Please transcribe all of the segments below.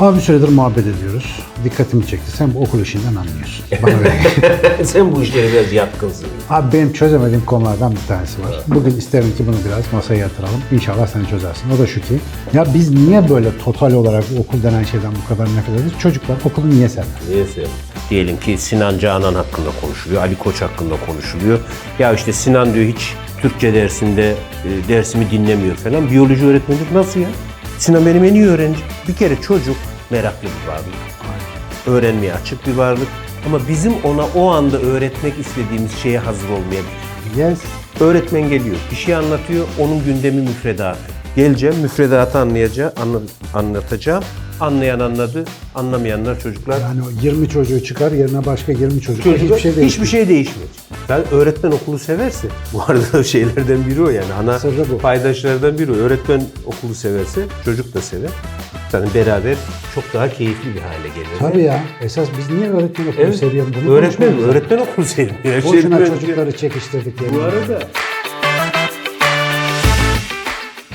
Abi bir süredir muhabbet ediyoruz. Dikkatimi çekti. Sen bu okul işinden anlıyorsun. Bana ver. Sen bu işlere biraz yatkınsın. Abi benim çözemediğim konulardan bir tanesi var. Bugün isterim ki bunu biraz masaya yatıralım. İnşallah sen çözersin. O da şu ki, ya biz niye böyle total olarak okul denen şeyden bu kadar nefret ediyoruz? Çocuklar okulu niye sevmez? Neyse. Diyelim ki Sinan Canan hakkında konuşuluyor, Ali Koç hakkında konuşuluyor. Ya işte Sinan diyor hiç Türkçe dersinde e, dersimi dinlemiyor falan. Biyoloji öğretmeni nasıl ya? Sinan benim en iyi öğrenci. Bir kere çocuk meraklı bir varlık. Öğrenmeye açık bir varlık. Ama bizim ona o anda öğretmek istediğimiz şeye hazır olmayabilir. Yes. Öğretmen geliyor, bir şey anlatıyor, onun gündemi müfredatı. Geleceğim, müfredatı anlayacağım, anla- anlatacağım. Anlayan anladı, anlamayanlar çocuklar. Yani o 20 çocuğu çıkar yerine başka 20 çocuk. Çocuklar Hiçbir şey değil. hiçbir şey değişmeyecek. Ben öğretmen okulu severse, bu arada şeylerden biri o yani ana Sırrı bu. paydaşlardan biri o. Öğretmen okulu severse çocuk da sever. Yani beraber çok daha keyifli bir hale gelir. Tabii ya. Esas biz niye öğretmen okulu Evet. seviyoruz? Bunu öğretmen, öğretmen okulu sevmiyor. Her Boşuna önce- çocukları çekiştirdik. Bu yerine. arada.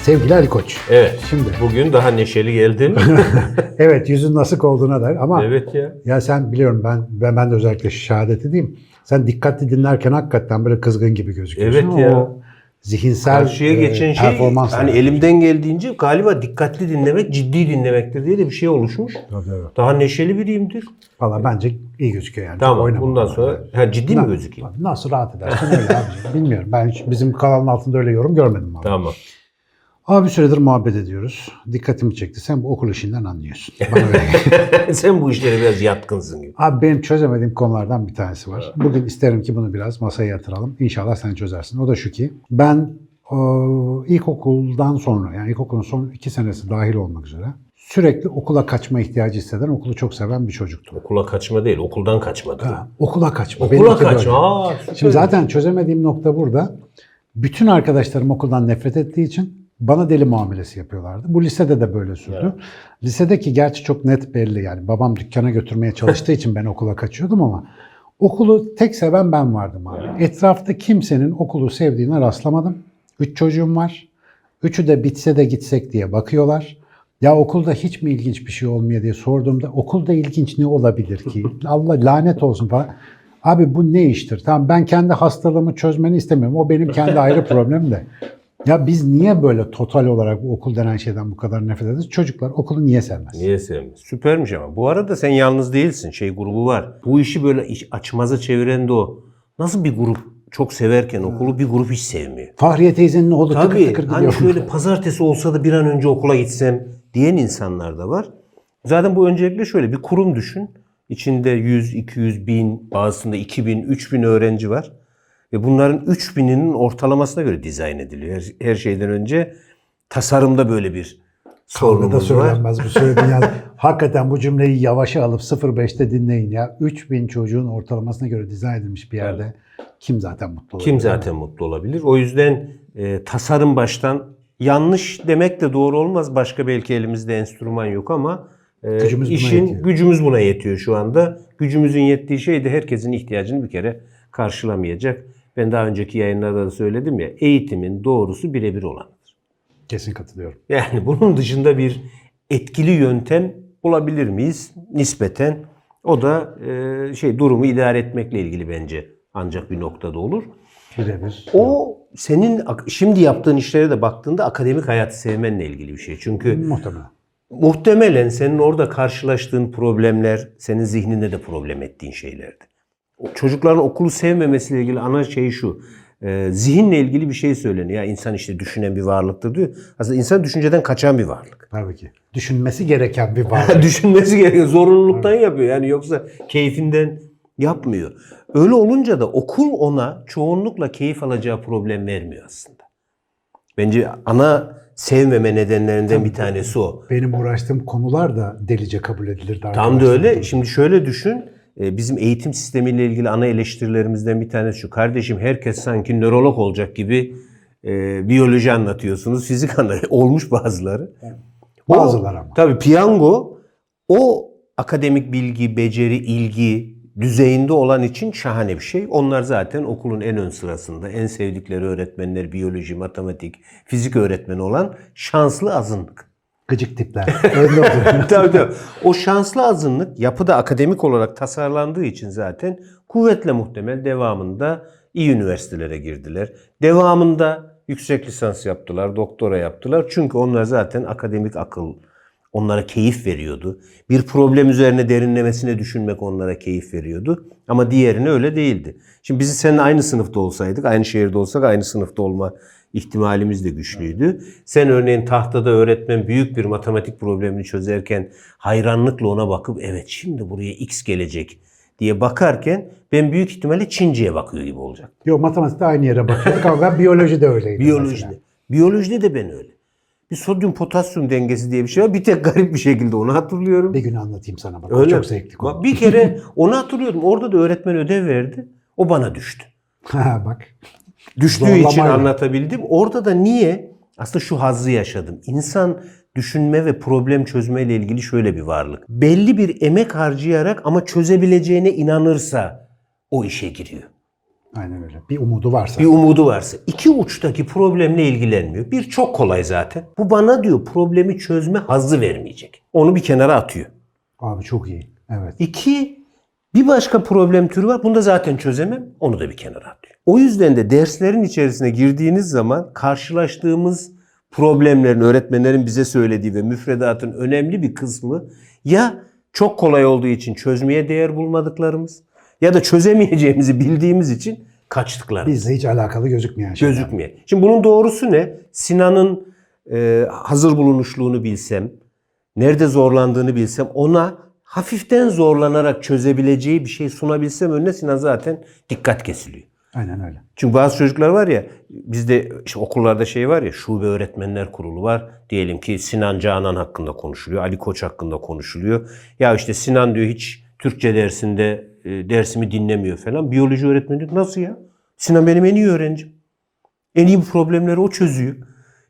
Sevgili Ali Koç. Evet. Şimdi. Bugün daha neşeli geldim. Evet yüzün nasıl olduğuna dair ama evet ya. ya sen biliyorum ben ben, ben de özellikle şehadet edeyim. Sen dikkatli dinlerken hakikaten böyle kızgın gibi gözüküyorsun. Evet ya. O zihinsel Karşıya e, geçen şey performans. var. elimden geldiğince galiba dikkatli dinlemek ciddi dinlemektir diye de bir şey oluşmuş. Tabii, tabii. Daha neşeli biriyimdir. Valla bence iyi gözüküyor yani. Tamam bundan sonra ha, ciddi mi gözükeyim? Nasıl rahat edersin öyle abiciğim. Bilmiyorum. Ben hiç bizim kanalın altında öyle yorum görmedim. Abi. Tamam. Abi bir süredir muhabbet ediyoruz. Dikkatimi çekti. Sen bu okul işinden anlıyorsun. Bana ver. Sen bu işlere biraz yatkınsın gibi. Abi benim çözemediğim konulardan bir tanesi var. Bugün isterim ki bunu biraz masaya yatıralım. İnşallah sen çözersin. O da şu ki ben o, ilkokuldan sonra yani ilkokulun son iki senesi dahil olmak üzere sürekli okula kaçma ihtiyacı hisseden, okulu çok seven bir çocuktum. Okula kaçma değil, okuldan kaçma. değil. Ha, okula kaçma. Okula Benimki kaçma. öyle. Aa. Şimdi zaten çözemediğim nokta burada. Bütün arkadaşlarım okuldan nefret ettiği için bana deli muamelesi yapıyorlardı. Bu lisede de böyle sürdü. Lisedeki gerçi çok net belli yani. Babam dükkana götürmeye çalıştığı için ben okula kaçıyordum ama okulu tek seven ben vardım abi. Etrafta kimsenin okulu sevdiğine rastlamadım. Üç çocuğum var. Üçü de bitse de gitsek diye bakıyorlar. Ya okulda hiç mi ilginç bir şey olmuyor diye sorduğumda okulda ilginç ne olabilir ki? Allah lanet olsun falan. Abi bu ne iştir? Tamam ben kendi hastalığımı çözmeni istemiyorum. O benim kendi ayrı problemim de. Ya biz niye böyle total olarak bu okul denen şeyden bu kadar nefret ederiz? Çocuklar okulu niye sevmez? Niye sevmez? Süpermiş ama. Bu arada sen yalnız değilsin. Şey grubu var. Bu işi böyle iş, açmaza çeviren de o. Nasıl bir grup çok severken okulu bir grup hiç sevmiyor. Fahriye teyzenin oğlu tıkır Tabii tıkır hani gidiyor. şöyle pazartesi olsa da bir an önce okula gitsem diyen insanlar da var. Zaten bu öncelikle şöyle bir kurum düşün. İçinde 100, 200 bin, bazısında 2000, 3000 öğrenci var. Ve bunların 3000'inin ortalamasına göre dizayn ediliyor. Her, her şeyden önce tasarımda böyle bir sorunumuz var. söylenmez bu söylediğin yani. Hakikaten bu cümleyi yavaşa alıp 05'te dinleyin ya. 3000 çocuğun ortalamasına göre dizayn edilmiş bir yerde kim zaten mutlu olur? Kim zaten mutlu olabilir? O yüzden e, tasarım baştan yanlış demek de doğru olmaz. Başka belki elimizde enstrüman yok ama e, Gücümüz buna işin yetiyor. gücümüz buna yetiyor şu anda. Gücümüzün yettiği şey de herkesin ihtiyacını bir kere karşılamayacak. Ben daha önceki yayınlarda da söyledim ya eğitimin doğrusu birebir olanıdır. Kesin katılıyorum. Yani bunun dışında bir etkili yöntem bulabilir miyiz? Nispeten. O da e, şey durumu idare etmekle ilgili bence ancak bir noktada olur. Birebir. O senin şimdi yaptığın işlere de baktığında akademik hayatı sevmenle ilgili bir şey. Çünkü Muhtemelen. muhtemelen senin orada karşılaştığın problemler senin zihninde de problem ettiğin şeylerdi. Çocukların okulu sevmemesiyle ilgili ana şey şu. e, zihinle ilgili bir şey söyleniyor. Ya insan işte düşünen bir varlıktır diyor. Aslında insan düşünceden kaçan bir varlık. Tabii ki. Düşünmesi gereken bir varlık. Düşünmesi gerekiyor. Zorunluluktan yapıyor. Yani yoksa keyfinden yapmıyor. Öyle olunca da okul ona çoğunlukla keyif alacağı problem vermiyor aslında. Bence ana sevmeme nedenlerinden bir tanesi o. Benim uğraştığım konular da delice kabul edilirdi. Tam da öyle. Şimdi şöyle düşün. E, Bizim eğitim sistemiyle ilgili ana eleştirilerimizden bir tanesi şu. Kardeşim herkes sanki nörolog olacak gibi e, biyoloji anlatıyorsunuz. Fizik anlatıyor. Olmuş bazıları. O- Bazıları ama. Tabii piyango o akademik bilgi, beceri, ilgi düzeyinde olan için şahane bir şey. Onlar zaten okulun en ön sırasında. En sevdikleri öğretmenler biyoloji, matematik, fizik öğretmeni olan şanslı azınlık. Gıcık tipler. Oturuyor. tabii tabii. O şanslı azınlık yapıda akademik olarak tasarlandığı için zaten kuvvetle muhtemel devamında iyi üniversitelere girdiler. Devamında yüksek lisans yaptılar, doktora yaptılar. Çünkü onlar zaten akademik akıl onlara keyif veriyordu. Bir problem üzerine derinlemesine düşünmek onlara keyif veriyordu. Ama diğerine öyle değildi. Şimdi biz seninle aynı sınıfta olsaydık, aynı şehirde olsak aynı sınıfta olma ihtimalimiz de güçlüydü. Sen örneğin tahtada öğretmen büyük bir matematik problemini çözerken hayranlıkla ona bakıp evet şimdi buraya x gelecek diye bakarken ben büyük ihtimalle Çince'ye bakıyor gibi olacak. Yok matematikte aynı yere bakıyorduk ama ben biyolojide öyleydim. mesela. Biyolojide. Biyolojide de ben öyle. Bir sodyum potasyum dengesi diye bir şey var. Bir tek garip bir şekilde onu hatırlıyorum. Bir gün anlatayım sana bak. Öyle. çok zevkli konu. Bak, Bir kere onu hatırlıyordum. Orada da öğretmen ödev verdi. O bana düştü. Ha bak. Düştüğü Zorlamayla. için anlatabildim. Orada da niye? Aslında şu hazzı yaşadım. İnsan düşünme ve problem çözme ile ilgili şöyle bir varlık. Belli bir emek harcayarak ama çözebileceğine inanırsa o işe giriyor. Aynen öyle. Bir umudu varsa. Bir umudu varsa. iki uçtaki problemle ilgilenmiyor. Bir çok kolay zaten. Bu bana diyor problemi çözme hazzı vermeyecek. Onu bir kenara atıyor. Abi çok iyi. Evet. İki, bir başka problem türü var. Bunu da zaten çözemem. Onu da bir kenara atıyor. O yüzden de derslerin içerisine girdiğiniz zaman karşılaştığımız problemlerin, öğretmenlerin bize söylediği ve müfredatın önemli bir kısmı ya çok kolay olduğu için çözmeye değer bulmadıklarımız ya da çözemeyeceğimizi bildiğimiz için kaçtıklarımız. Bizle hiç alakalı gözükmeyen şeyler. Gözükmüyor. Şimdi bunun doğrusu ne? Sinan'ın e, hazır bulunuşluğunu bilsem, nerede zorlandığını bilsem, ona hafiften zorlanarak çözebileceği bir şey sunabilsem önüne Sinan zaten dikkat kesiliyor. Aynen öyle. Çünkü bazı çocuklar var ya, bizde işte okullarda şey var ya, şube öğretmenler kurulu var. Diyelim ki Sinan Canan hakkında konuşuluyor, Ali Koç hakkında konuşuluyor. Ya işte Sinan diyor hiç Türkçe dersinde e, dersimi dinlemiyor falan. Biyoloji öğretmeni diyor, nasıl ya? Sinan benim en iyi öğrencim. En iyi problemleri o çözüyor.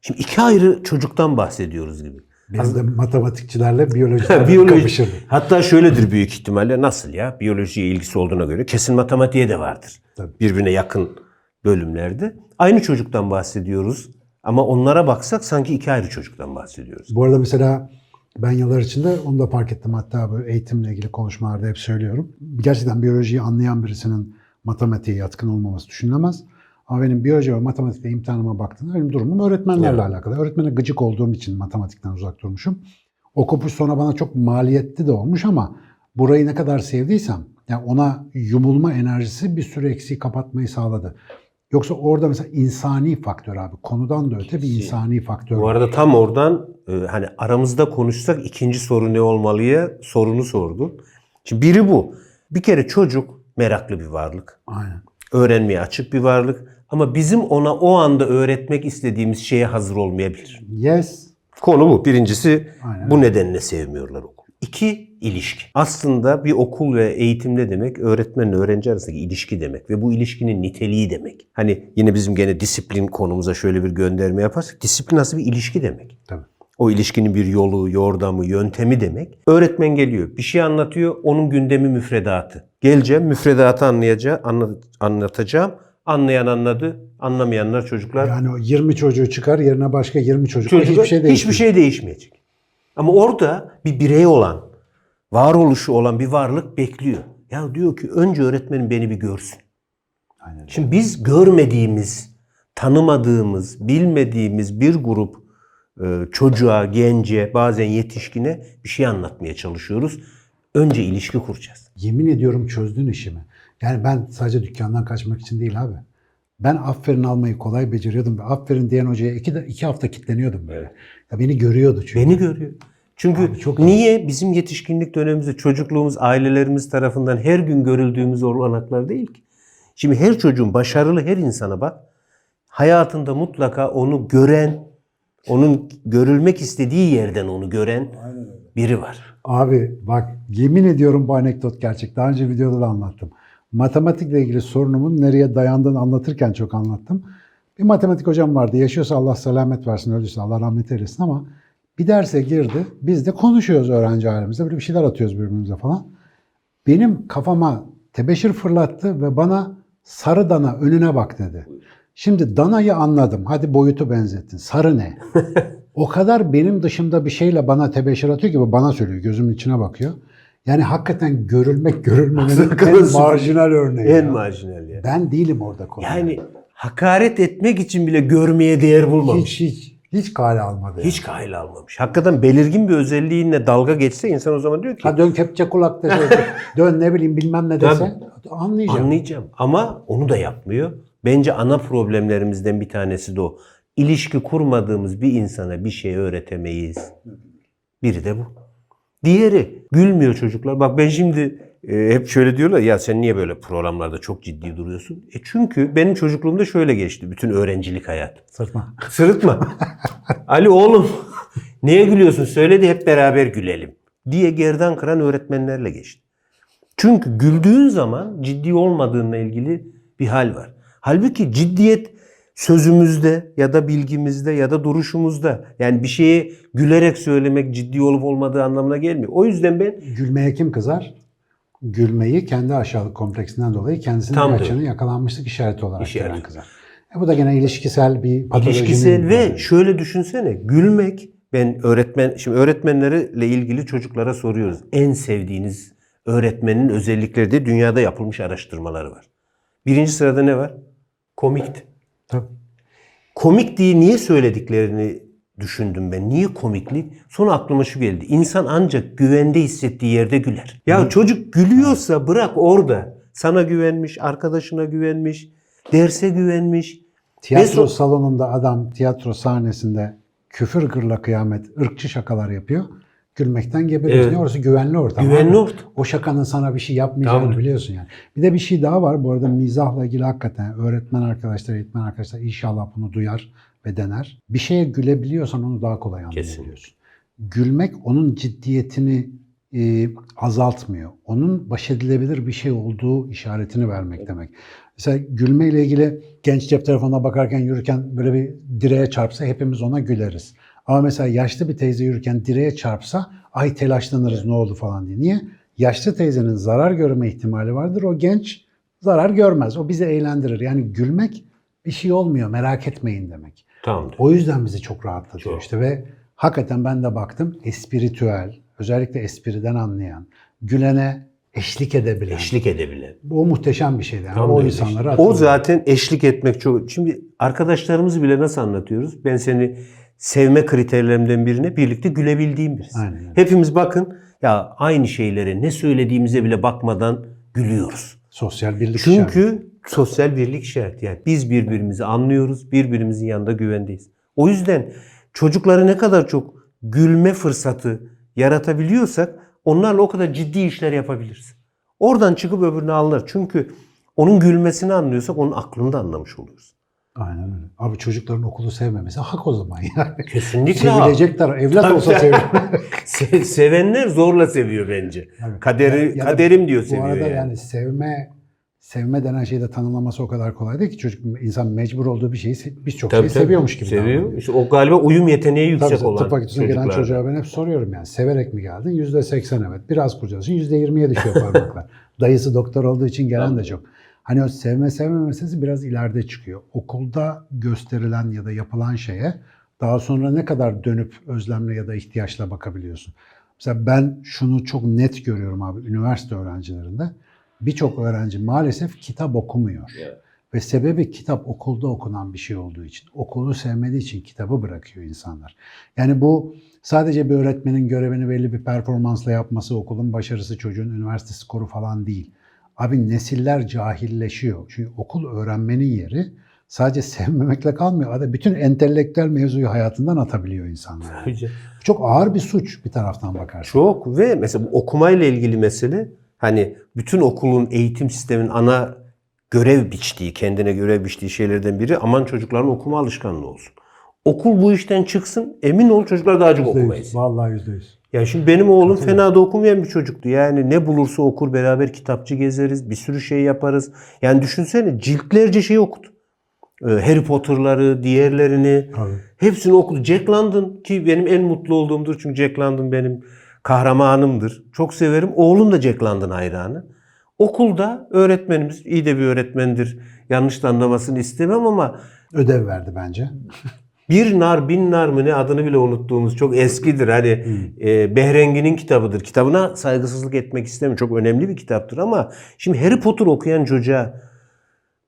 Şimdi iki ayrı çocuktan bahsediyoruz gibi. Biz de matematikçilerle biyolojiciler Biyoloji. kapışırdık. Hatta şöyledir büyük ihtimalle nasıl ya? Biyolojiye ilgisi olduğuna göre kesin matematiğe de vardır. Tabii. Birbirine yakın bölümlerde. Aynı çocuktan bahsediyoruz. Ama onlara baksak sanki iki ayrı çocuktan bahsediyoruz. Bu arada mesela ben yıllar içinde onu da fark ettim. Hatta böyle eğitimle ilgili konuşmalarda hep söylüyorum. Gerçekten biyolojiyi anlayan birisinin matematiğe yatkın olmaması düşünülemez. Ama benim biyoloji ve matematikte imtihanıma baktığımda benim durumum öğretmenlerle Evet. alakalı. Öğretmene gıcık olduğum için matematikten uzak durmuşum. O kopuş sonra bana çok maliyetli de olmuş ama burayı ne kadar sevdiysem yani ona yumulma enerjisi bir sürü eksiği kapatmayı sağladı. Yoksa orada mesela insani faktör abi. Konudan da öte bir insani faktör. Bu arada tam oradan e, hani aramızda konuşsak ikinci soru ne olmalıya sorunu sordun. Şimdi biri bu. Bir kere çocuk meraklı bir varlık. Aynen. Öğrenmeye açık bir varlık. Ama bizim ona o anda öğretmek istediğimiz şeye hazır olmayabilir. Yes. Konu bu. Birincisi Aynen. bu nedenle sevmiyorlar okul. İki, ilişki. Aslında bir okul ve eğitim ne demek? Öğretmenle öğrenci arasındaki ilişki demek. Ve bu ilişkinin niteliği demek. Hani yine bizim gene disiplin konumuza şöyle bir gönderme yaparsak disiplin aslında bir ilişki demek. Tabii. O ilişkinin bir yolu, yordamı, yöntemi demek. Öğretmen geliyor, bir şey anlatıyor, onun gündemi müfredatı. Geleceğim, müfredatı anlayacağım, anla- anlatacağım. Anlayan anladı, anlamayanlar çocuklar Yani o 20 çocuğu çıkar yerine başka 20 çocuk. Çocuklar hiçbir şey değişmiyor. hiçbir şey değişmeyecek. Ama orada bir birey olan, varoluşu olan bir varlık bekliyor. Ya diyor ki önce öğretmenim beni bir görsün. Aynen. Şimdi biz görmediğimiz, tanımadığımız, bilmediğimiz bir grup e, çocuğa, gence, bazen yetişkine bir şey anlatmaya çalışıyoruz. Önce ilişki kuracağız. Yemin ediyorum çözdün işimi. Yani ben sadece dükkandan kaçmak için değil abi. Ben aferin almayı kolay beceriyordum. ve Aferin diyen hocaya iki, de, iki hafta kitleniyordum böyle. Ya beni görüyordu çünkü. Beni görüyor. Çünkü Abi çok niye bizim yetişkinlik dönemimizde çocukluğumuz ailelerimiz tarafından her gün görüldüğümüz olanaklar değil ki. Şimdi her çocuğun başarılı her insana bak. Hayatında mutlaka onu gören, onun görülmek istediği yerden onu gören biri var. Abi bak yemin ediyorum bu anekdot gerçek. Daha önce videoda da anlattım. Matematikle ilgili sorunumun nereye dayandığını anlatırken çok anlattım. Bir matematik hocam vardı. Yaşıyorsa Allah selamet versin, öldüyse Allah rahmet eylesin ama bir derse girdi. Biz de konuşuyoruz öğrenci ailemizde. Böyle bir şeyler atıyoruz birbirimize falan. Benim kafama tebeşir fırlattı ve bana sarı dana önüne bak dedi. Şimdi danayı anladım. Hadi boyutu benzettin. Sarı ne? O kadar benim dışımda bir şeyle bana tebeşir atıyor ki bu bana söylüyor. Gözümün içine bakıyor. Yani hakikaten görülmek görülmemenin en marjinal örneği. En ya. marjinal yani. Ben değilim orada konu. Yani hakaret etmek için bile görmeye değer bulmamış. hiç hiç hiç kale almadı. Hiç kayıl almamış. Hakikaten belirgin bir özelliğinle dalga geçse insan o zaman diyor ki Ha dön kepçe kulak dese, dön ne bileyim bilmem ne dese anlayacağım. anlayacağım. Ama onu da yapmıyor. Bence ana problemlerimizden bir tanesi de o. İlişki kurmadığımız bir insana bir şey öğretemeyiz. Biri de bu. Diğeri gülmüyor çocuklar. Bak ben şimdi e, hep şöyle diyorlar ya sen niye böyle programlarda çok ciddi duruyorsun? E çünkü benim çocukluğumda şöyle geçti bütün öğrencilik hayat. Sırtma. Sırıtma. Ali oğlum neye gülüyorsun söyle de hep beraber gülelim diye gerdan kıran öğretmenlerle geçti. Çünkü güldüğün zaman ciddi olmadığınla ilgili bir hal var. Halbuki ciddiyet sözümüzde ya da bilgimizde ya da duruşumuzda. Yani bir şeye gülerek söylemek ciddi olup olmadığı anlamına gelmiyor. O yüzden ben Gülmeye kim kızar? Gülmeyi kendi aşağılık kompleksinden dolayı kendisinin Tam bir da. açının yakalanmışlık işareti olarak İşaret. gören kızar. E bu da gene ilişkisel bir patolojinin... İlişkisel ve şöyle düşünsene gülmek ben öğretmen şimdi öğretmenlerle ilgili çocuklara soruyoruz. En sevdiğiniz öğretmenin özellikleri de dünyada yapılmış araştırmaları var. Birinci sırada ne var? Komikti. Tabii. Komik diye niye söylediklerini düşündüm ben. Niye komiklik? Sonra aklıma şu geldi. İnsan ancak güvende hissettiği yerde güler. Ya çocuk gülüyorsa bırak orada. Sana güvenmiş, arkadaşına güvenmiş, derse güvenmiş. Tiyatro Ve salonunda adam tiyatro sahnesinde küfür gırla kıyamet, ırkçı şakalar yapıyor. Gülmekten geberiyorsun. Evet. Orası güvenli ortam. Güvenli ortam. O şakanın sana bir şey yapmayacağını Tamam. biliyorsun yani. Bir de bir şey daha var. Bu arada mizahla ilgili hakikaten öğretmen arkadaşlar, eğitmen arkadaşlar inşallah bunu duyar ve dener. Bir şeye gülebiliyorsan onu daha kolay anlayabiliyorsun. Gülmek onun ciddiyetini e, azaltmıyor. Onun baş edilebilir bir şey olduğu işaretini vermek demek. Mesela gülmeyle ilgili genç cep telefonuna bakarken yürürken böyle bir direğe çarpsa hepimiz ona güleriz. Ama mesela yaşlı bir teyze yürürken direğe çarpsa ay telaşlanırız ne oldu falan diye. Niye? Yaşlı teyzenin zarar görme ihtimali vardır. O genç zarar görmez. O bizi eğlendirir. Yani gülmek bir şey olmuyor merak etmeyin demek. Tamamdır. O yüzden bizi çok rahatlatıyor Çok. işte ve hakikaten ben de baktım espiritüel, özellikle espriden anlayan, gülene eşlik edebilen. Eşlik edebilen. Bu muhteşem bir şeydi. Yani Tam o işte. O zaten eşlik etmek çok... Şimdi arkadaşlarımızı bile nasıl anlatıyoruz? Ben seni sevme kriterlerimden birine birlikte gülebildiğim birisi. Aynen. Hepimiz bakın ya aynı şeylere ne söylediğimize bile bakmadan gülüyoruz. sosyal birlik işareti. Çünkü sosyal birlik işareti. Yani biz birbirimizi anlıyoruz, birbirimizin yanında güvendeyiz. O yüzden çocukları ne kadar çok gülme fırsatı yaratabiliyorsak onlarla o kadar ciddi işler yapabiliriz. Oradan çıkıp öbürünü anlar. Çünkü onun gülmesini anlıyorsak onun aklını da anlamış oluyoruz. Aynen öyle. Abi çocukların okulu sevmemesi hak o zaman yani. Kesinlikle. Sevilecekler. Evlat olsa sevilir. Se- sevenler zorla seviyor bence. Evet. Kaderi Ya- ya da kaderim diyor Bu seviyor arada yani. yani sevme sevme denen şeyi de tanımlaması o kadar kolay değil ki çocuk insan mecbur olduğu bir şeyi se- biz çok Tabii, tabii. seviyormuş gibi. Seviyor. İşte o galiba uyum yeteneği yüksek Tabii olan tıp fakültesine gelen çocuğa ben hep soruyorum yani severek mi geldin? Yüzde seksen evet. Biraz kurcalıyorsun yüzde yirmiye düşüyor parmaklar. Dayısı doktor olduğu için gelen de çok. Hani o sevme sevme meselesi biraz ileride çıkıyor. Okulda gösterilen ya da yapılan şeye daha sonra ne kadar dönüp özlemle ya da ihtiyaçla bakabiliyorsun. Mesela ben şunu çok net görüyorum abi üniversite öğrencilerinde. Birçok öğrenci maalesef kitap okumuyor. Ve sebebi kitap okulda okunan bir şey olduğu için. Okulu sevmediği için kitabı bırakıyor insanlar. Yani bu sadece bir öğretmenin görevini belli bir performansla yapması, okulun başarısı, çocuğun üniversite skoru falan değil. Abi nesiller cahilleşiyor. Çünkü okul öğrenmenin yeri sadece sevmemekle kalmıyor. Ada bütün entelektüel mevzuyu hayatından atabiliyor insanlar. Çok ağır bir suç bir taraftan bakarsan. Çok ve mesela bu okumayla ilgili mesele hani bütün okulun eğitim sisteminin ana görev biçtiği, kendine görev biçtiği şeylerden biri aman çocukların okuma alışkanlığı olsun. Okul bu işten çıksın emin ol çocuklar daha çok okumayız. Vallahi yüzde yüz. Yani şimdi benim oğlum fena da okumayan bir çocuktu. Yani ne bulursa okur beraber kitapçı gezeriz, bir sürü şey yaparız. Yani düşünsene ciltlerce şey okudu. Ee, Harry Potter'ları, diğerlerini Tabii. hepsini okudu. Jack London ki benim en mutlu olduğumdur çünkü Jack London benim kahramanımdır. Çok severim. Oğlum da Jack London hayranı. Okulda öğretmenimiz iyi de bir öğretmendir. Yanlış da anlamasını istemem ama Ödev verdi bence. Bir nar bin nar mı ne adını bile unuttuğumuz çok eskidir. Hani e, Behrengi'nin kitabıdır. Kitabına saygısızlık etmek istemiyorum. Çok önemli bir kitaptır ama şimdi Harry Potter okuyan çocuğa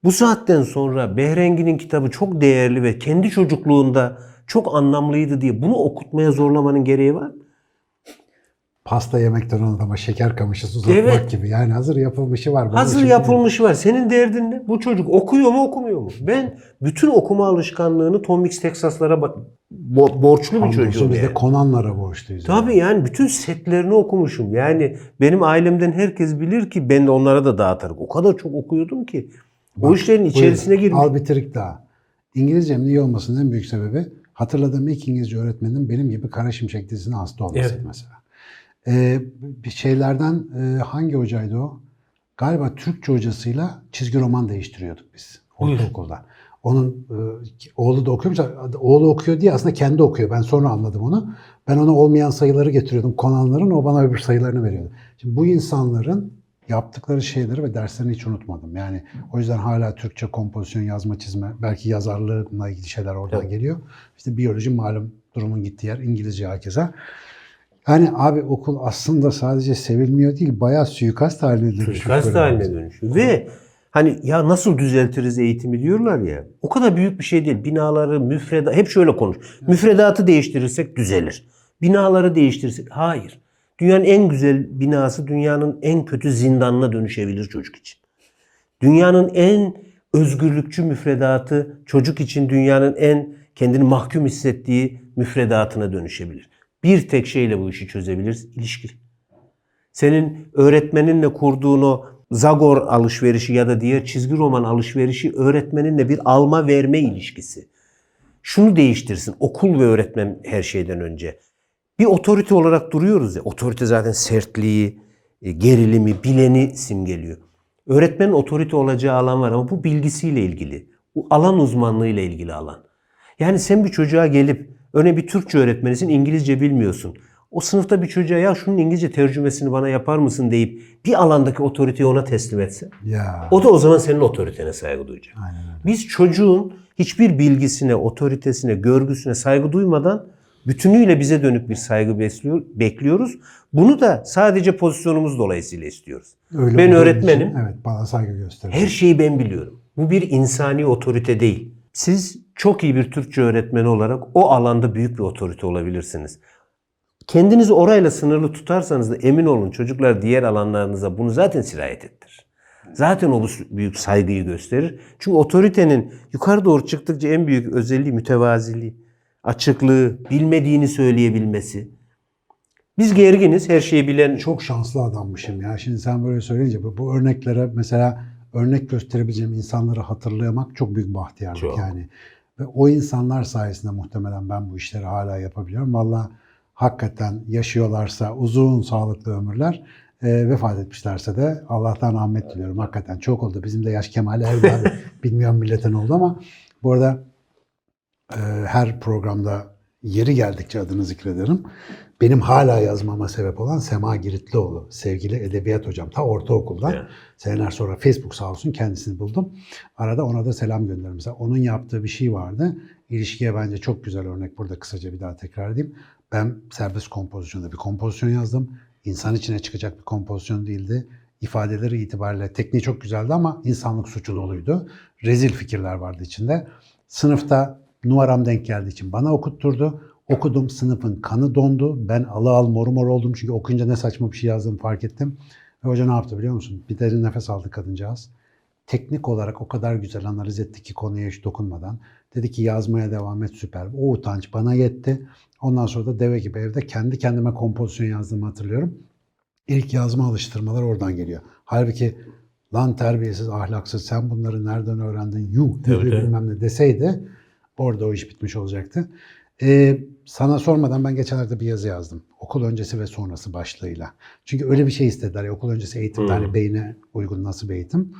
bu saatten sonra Behrengi'nin kitabı çok değerli ve kendi çocukluğunda çok anlamlıydı diye bunu okutmaya zorlamanın gereği var mı? Pasta yemekten adama şeker kamışı uzatmak Evet. gibi. Yani hazır yapılmışı var. Bunun Hazır yapılmışı var. Senin derdin ne? Bu çocuk okuyor mu okumuyor mu? Ben bütün okuma alışkanlığını Tom Mix Texas'lara bak- bo- borçlu bir çocuğum biz de yani. Conan'lara borçluyuz. yani. Tabii yani bütün setlerini okumuşum. Yani benim ailemden herkes bilir ki ben de onlara da dağıtarım. O kadar çok okuyordum ki. o Bak, işlerin içerisine buyurun. girmiş. Al bitirik daha. İngilizcemin iyi olmasının en büyük sebebi hatırladığım ilk İngilizce öğretmenim benim gibi Kara Şimşek dizisine hasta olmasıydı Evet. mesela. Ee, bir şeylerden e, hangi hocaydı o? Galiba Türkçe hocasıyla çizgi roman değiştiriyorduk biz ortaokulda. Onun e, oğlu da okuyormuş. Oğlu okuyor diye aslında kendi okuyor. Ben sonra anladım onu. Ben ona olmayan sayıları getiriyordum. Konanların o bana öbür sayılarını veriyordu. Şimdi bu insanların yaptıkları şeyleri ve derslerini hiç unutmadım. Yani o yüzden hala Türkçe kompozisyon, yazma, çizme, belki yazarlığına ilgili şeyler oradan Evet. geliyor. İşte biyoloji malum durumun gittiği yer. İngilizce herkese. Yani abi okul aslında sadece sevilmiyor değil, bayağı suikast haline dönüşmüş. Suikast haline dönüşüyor. Ve hani ya nasıl düzeltiriz eğitimi diyorlar ya. O kadar büyük bir şey değil. Binaları, müfredat, hep şöyle konuş. Müfredatı değiştirirsek düzelir. Binaları değiştirirsek hayır. Dünyanın en güzel binası dünyanın en kötü zindanına dönüşebilir çocuk için. Dünyanın en özgürlükçü müfredatı çocuk için dünyanın en kendini mahkum hissettiği müfredatına dönüşebilir. Bir tek şeyle bu işi çözebiliriz. ilişki. Senin öğretmeninle kurduğun o Zagor alışverişi ya da diğer çizgi roman alışverişi öğretmeninle bir alma verme ilişkisi. Şunu değiştirsin. Okul ve öğretmen her şeyden önce. Bir otorite olarak duruyoruz ya. Otorite zaten sertliği, e, gerilimi, bileni simgeliyor. Öğretmenin otorite olacağı alan var ama bu bilgisiyle ilgili. Bu alan uzmanlığıyla ilgili alan. Yani sen bir çocuğa gelip öne bir Türkçe öğretmenisin, İngilizce bilmiyorsun. O sınıfta bir çocuğa ya şunun İngilizce tercümesini bana yapar mısın deyip bir alandaki otoriteyi ona teslim etse. Ya. O da o zaman senin otoritene saygı duyacak. Aynen. Biz çocuğun hiçbir bilgisine, otoritesine, görgüsüne saygı duymadan bütünüyle bize dönük bir saygı besliyor, bekliyoruz. Bunu da sadece pozisyonumuz dolayısıyla istiyoruz. Öyle ben öğretmenim. için, evet bana saygı gösterir. Her şeyi ben biliyorum. Bu bir insani otorite değil. Siz çok iyi bir Türkçe öğretmeni olarak o alanda büyük bir otorite olabilirsiniz. Kendinizi orayla sınırlı tutarsanız da emin olun çocuklar diğer alanlarınıza bunu zaten sirayet ettirir. Zaten o büyük saygıyı gösterir. Çünkü otoritenin yukarı doğru çıktıkça en büyük özelliği mütevaziliği, açıklığı, bilmediğini söyleyebilmesi. Biz gerginiz, her şeyi bilen Çok şanslı adammışım ya. Şimdi sen böyle söyleyince bu, bu örneklere mesela örnek gösterebileceğim insanları hatırlamak çok büyük bahtiyarlık Çok. yani. Ve o insanlar sayesinde muhtemelen ben bu işleri hala yapabiliyorum. Valla hakikaten yaşıyorlarsa uzun sağlıklı ömürler e, vefat etmişlerse de Allah'tan rahmet diliyorum. Hakikaten çok oldu. Bizim de yaş kemale erdi abi. Bilmiyorum millete ne oldu ama bu arada e, her programda yeri geldikçe adını zikrederim. Benim hala yazmama sebep olan Sema Giritlioğlu, sevgili edebiyat hocam. Ta ortaokuldan. Evet. Seneler sonra Facebook sağ olsun kendisini buldum. Arada ona da selam gönderirim. Mesela onun yaptığı bir şey vardı. İlişkiye bence çok güzel örnek. Burada kısaca bir daha tekrar edeyim. Ben serbest kompozisyonda bir kompozisyon yazdım. İnsan içine çıkacak bir kompozisyon değildi. İfadeleri itibariyle tekniği çok güzeldi ama insanlık suçu doluydu. Rezil fikirler vardı içinde. Sınıfta numaram denk geldiği için bana okutturdu. Okudum sınıfın kanı dondu. Ben alı al mor mor oldum çünkü okuyunca ne saçma bir şey yazdığımı fark ettim. Ve hoca ne yaptı biliyor musun? Bir derin nefes aldı kadıncağız. Teknik olarak o kadar güzel analiz etti ki konuya hiç dokunmadan. Dedi ki yazmaya devam et süper. O utanç bana yetti. Ondan sonra da deve gibi evde kendi kendime kompozisyon yazdığımı hatırlıyorum. İlk yazma alıştırmalar oradan geliyor. Halbuki lan terbiyesiz, ahlaksız sen bunları nereden öğrendin? Yuh tabii. bilmem ne deseydi orada o iş bitmiş olacaktı. Ee, sana sormadan ben geçenlerde bir yazı yazdım. Okul öncesi ve sonrası başlığıyla. Çünkü öyle bir şey istediler. Ya, okul öncesi eğitimde Hmm. hani beyne uygun nasıl bir eğitim.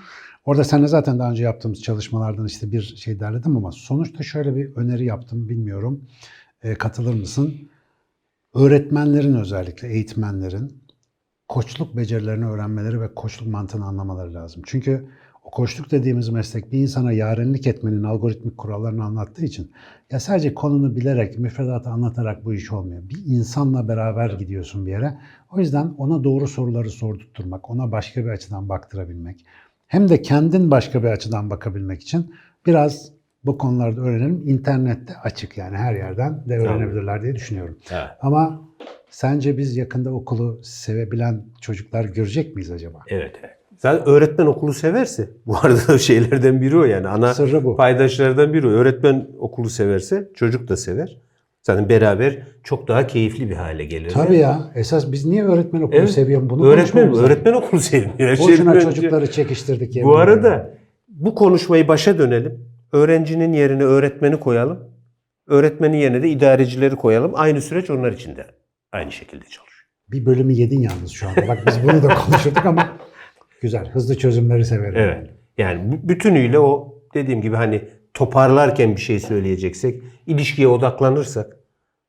Orada seninle zaten daha önce yaptığımız çalışmalardan işte bir şey derledim ama sonuçta şöyle bir öneri yaptım. Bilmiyorum Ee, katılır mısın? Öğretmenlerin özellikle eğitmenlerin koçluk becerilerini öğrenmeleri ve koçluk mantığını anlamaları lazım. Çünkü koçluk dediğimiz meslek bir insana yarenlik etmenin algoritmik kurallarını anlattığı için ya sadece konunu bilerek, müfredatı anlatarak bu iş olmuyor. Bir insanla beraber gidiyorsun bir yere. O yüzden ona doğru soruları sordurtturmak, ona başka bir açıdan baktırabilmek, hem de kendin başka bir açıdan bakabilmek için biraz bu konularda öğrenelim. İnternette açık yani her yerden de öğrenebilirler diye düşünüyorum. Evet. Ama sence biz yakında okulu sevebilen çocuklar görecek miyiz acaba? Evet. evet. Zaten öğretmen okulu severse, bu arada şeylerden biri o yani. Ana Sırrı bu. paydaşlardan biri o. Öğretmen okulu severse çocuk da sever. Zaten beraber çok daha keyifli bir hale gelir. Tabii ya. Esas biz niye öğretmen okulu Evet. seviyorum bunu öğretmen, konuşmamız lazım. öğretmen okulu sevmiyor. Her Boşuna şeyden önce- çocukları çekiştirdik. yemin Bu ederim. arada bu konuşmayı başa dönelim. Öğrencinin yerine öğretmeni koyalım. Öğretmenin yerine de idarecileri koyalım. Aynı süreç onlar için de aynı şekilde çalışıyor. bir bölümü yedin yalnız şu anda. Bak biz bunu da konuşurduk ama güzel. Hızlı çözümleri severim. Evet. Yani bütünüyle o dediğim gibi hani toparlarken bir şey söyleyeceksek, ilişkiye odaklanırsak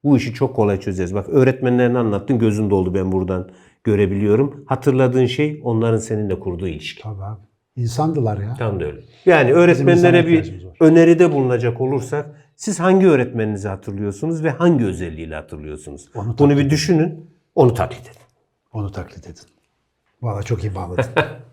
bu işi çok kolay çözeriz. Bak öğretmenlerini anlattın gözün doldu ben buradan görebiliyorum. Hatırladığın şey onların seninle kurduğu ilişki. Tabii abi. İnsandılar ya. Tam da öyle. Yani öğretmenlere bir öneride bulunacak olursak siz hangi öğretmeninizi hatırlıyorsunuz ve hangi özelliğiyle hatırlıyorsunuz? Onu Bunu bir düşünün, onu taklit edin. Onu taklit edin. Valla çok iyi bağladın.